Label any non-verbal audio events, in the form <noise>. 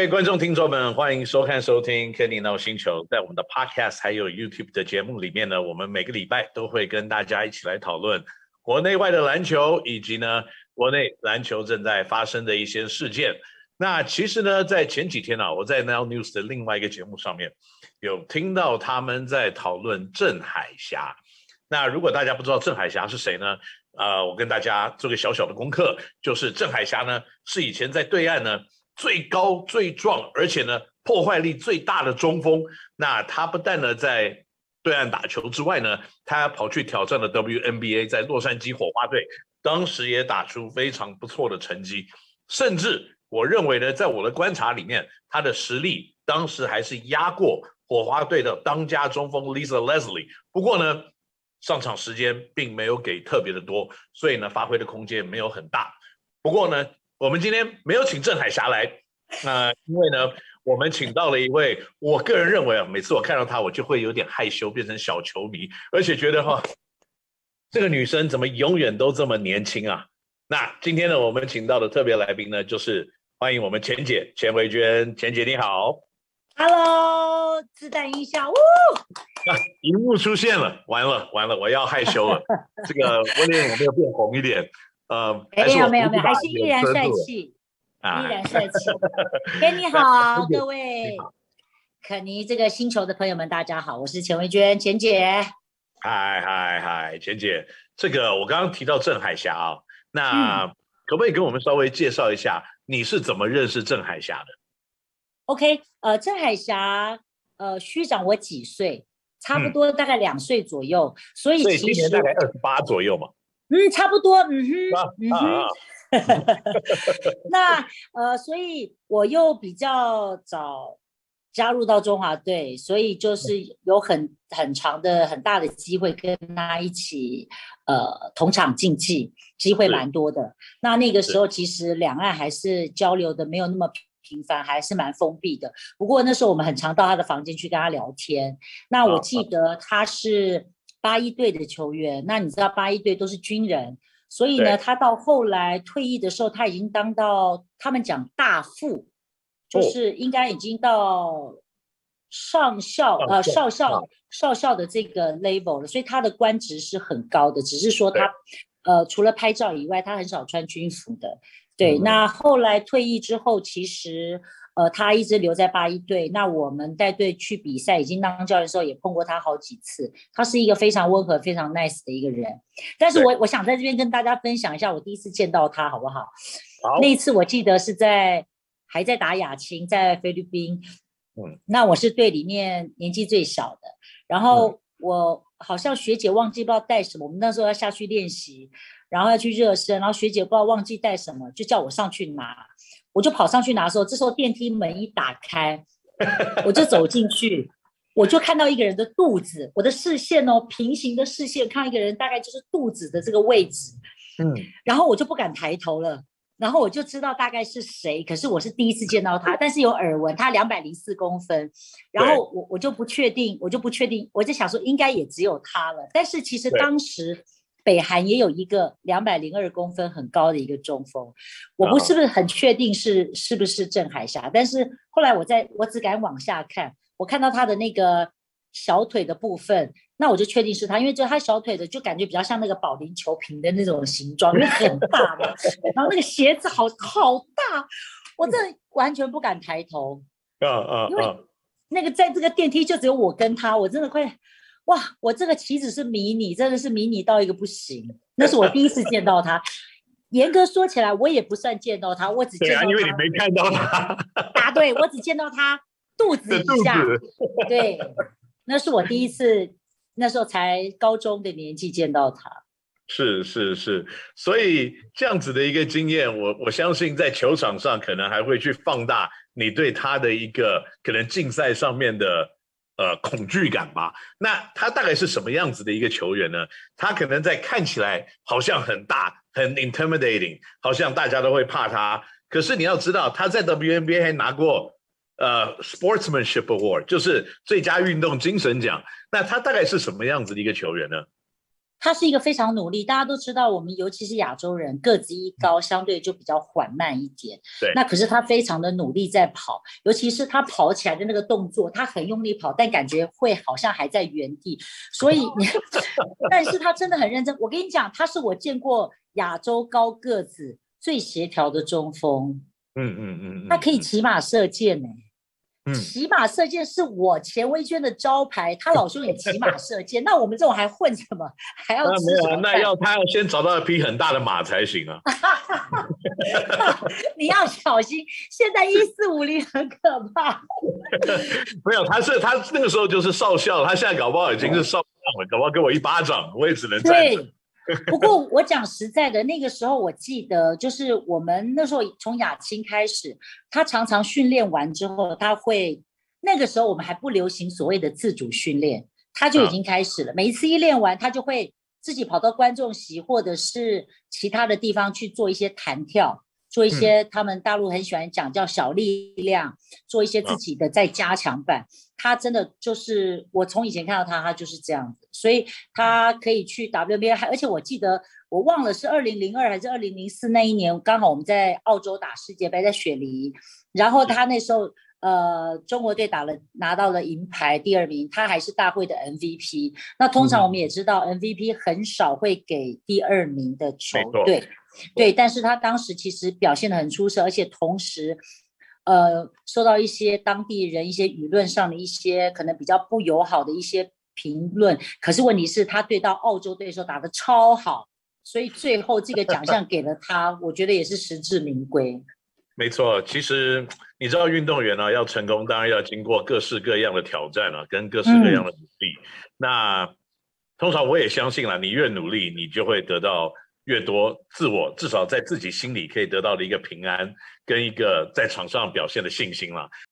位观众、听众们，欢迎收看、收听《Kenny NO 星球》。在我们的 Podcast 还有 YouTube 的节目里面呢，我们每个礼拜都会跟大家一起来讨论国内外的篮球，以及呢国内篮球正在发生的一些事件。那其实呢，在前几天啊，我在 Now News 的另外一个节目上面有听到他们在讨论郑海霞。那如果大家不知道郑海霞是谁呢？呃，我跟大家做个小小的功课，就是郑海霞呢是以前在对岸呢。最高最壮，而且呢破坏力最大的中锋。那他不但呢在对岸打球之外呢，他跑去挑战了 WNBA，在洛杉矶火花队，当时也打出非常不错的成绩。甚至我认为呢，在我的观察里面，他的实力当时还是压过火花队的当家中锋 Lisa Leslie。不过呢，上场时间并没有给特别的多，所以呢发挥的空间没有很大。不过呢。我们今天没有请郑海霞来，那、呃、因为呢，我们请到了一位，我个人认为啊，每次我看到她，我就会有点害羞，变成小球迷，而且觉得哈，这个女生怎么永远都这么年轻啊？那今天呢，我们请到的特别来宾呢，就是欢迎我们钱姐钱维娟，钱姐你好，Hello，自带音效，呜，啊，荧幕出现了，完了完了，我要害羞了，这个我脸有没有变红一点？呃，没有没有没有，还是依然帅气，啊、依然 <laughs> 帅气。<laughs> 哎，你好，各位肯尼这个星球的朋友们，大家好，我是钱维娟，钱姐。嗨嗨嗨，钱姐，这个我刚刚提到郑海霞啊，那、嗯、可不可以跟我们稍微介绍一下，你是怎么认识郑海霞的？OK，呃，郑海霞，呃，虚长我几岁，差不多大概两岁左右，嗯、所以其实所以今年大概二十八左右嘛。嗯，差不多，嗯哼，啊、嗯哼。啊、<laughs> 那呃，所以我又比较早加入到中华队，所以就是有很很长的、很大的机会跟他一起呃同场竞技，机会蛮多的。那那个时候其实两岸还是交流的没有那么频繁，还是蛮封闭的。不过那时候我们很常到他的房间去跟他聊天。那我记得他是。八一队的球员，那你知道八一队都是军人，所以呢，他到后来退役的时候，他已经当到他们讲大副，就是应该已经到上校、哦、呃少校、哦、少校的这个 level 了，所以他的官职是很高的。只是说他呃除了拍照以外，他很少穿军服的。对，嗯、那后来退役之后，其实。呃，他一直留在八一队。那我们带队去比赛，已经当教练的时候也碰过他好几次。他是一个非常温和、非常 nice 的一个人。但是我我想在这边跟大家分享一下我第一次见到他，好不好？好。那一次我记得是在还在打亚青，在菲律宾。嗯。那我是队里面年纪最小的。然后我好像学姐忘记不知道带什么，我们那时候要下去练习，然后要去热身，然后学姐不知道忘记带什么，就叫我上去拿。我就跑上去拿的时候，这时候电梯门一打开，我就走进去，我就看到一个人的肚子，我的视线哦，平行的视线看一个人，大概就是肚子的这个位置，嗯，然后我就不敢抬头了，然后我就知道大概是谁，可是我是第一次见到他，但是有耳闻，他两百零四公分，然后我我就不确定，我就不确定，我就想说应该也只有他了，但是其实当时。北韩也有一个两百零二公分很高的一个中锋，我不是不是很确定是是不是郑海霞，但是后来我在我只敢往下看，我看到他的那个小腿的部分，那我就确定是他，因为就他小腿的就感觉比较像那个保龄球瓶的那种形状，因为很大嘛，然后那个鞋子好好大，我真的完全不敢抬头，嗯嗯，因为那个在这个电梯就只有我跟他，我真的快。哇，我这个棋子是迷你，真的是迷你到一个不行。那是我第一次见到他。严格说起来，我也不算见到他，我只见到他。因为你没看到他。答对，我只见到他肚 <laughs> 子以下。对，那是我第一次，那时候才高中的年纪见到他。是是是，所以这样子的一个经验，我我相信在球场上可能还会去放大你对他的一个可能竞赛上面的。呃，恐惧感吧。那他大概是什么样子的一个球员呢？他可能在看起来好像很大，很 intimidating，好像大家都会怕他。可是你要知道，他在 WNBA 还拿过呃 Sportsmanship Award，就是最佳运动精神奖。那他大概是什么样子的一个球员呢？他是一个非常努力，大家都知道，我们尤其是亚洲人个子一高，相对就比较缓慢一点。对，那可是他非常的努力在跑，尤其是他跑起来的那个动作，他很用力跑，但感觉会好像还在原地。所以你，<laughs> 但是他真的很认真。我跟你讲，他是我见过亚洲高个子最协调的中锋。嗯嗯嗯，他可以骑马射箭呢。骑马射箭是我钱薇娟的招牌，他老兄也骑马射箭，<laughs> 那我们这种还混什么？还要吃什么？那没有，那要他要先找到一匹很大的马才行啊！<laughs> 你要小心，现在一四五零很可怕。<laughs> 没有，他是他那个时候就是少校，他现在搞不好已经是少将了，搞不好给我一巴掌，我也只能站着。<laughs> 不过我讲实在的，那个时候我记得，就是我们那时候从雅青开始，他常常训练完之后，他会那个时候我们还不流行所谓的自主训练，他就已经开始了。每一次一练完，他就会自己跑到观众席或者是其他的地方去做一些弹跳，做一些他们大陆很喜欢讲叫小力量，做一些自己的再加强版。他真的就是我从以前看到他，他就是这样子，所以他可以去 WNBA，还而且我记得我忘了是二零零二还是二零零四那一年，刚好我们在澳洲打世界杯，在雪梨，然后他那时候呃中国队打了拿到了银牌第二名，他还是大会的 MVP。那通常我们也知道 MVP 很少会给第二名的球队，对，但是他当时其实表现得很出色，而且同时。呃，受到一些当地人一些舆论上的一些可能比较不友好的一些评论，可是问题是，他对到澳洲队的时候打得超好，所以最后这个奖项 <laughs> 给了他，我觉得也是实至名归。没错，其实你知道，运动员呢、啊、要成功，当然要经过各式各样的挑战、啊，跟各式各样的努力。嗯、那通常我也相信了，你越努力，你就会得到。越多自我，至少在自己心里可以得到的一个平安，跟一个在场上表现的信心了。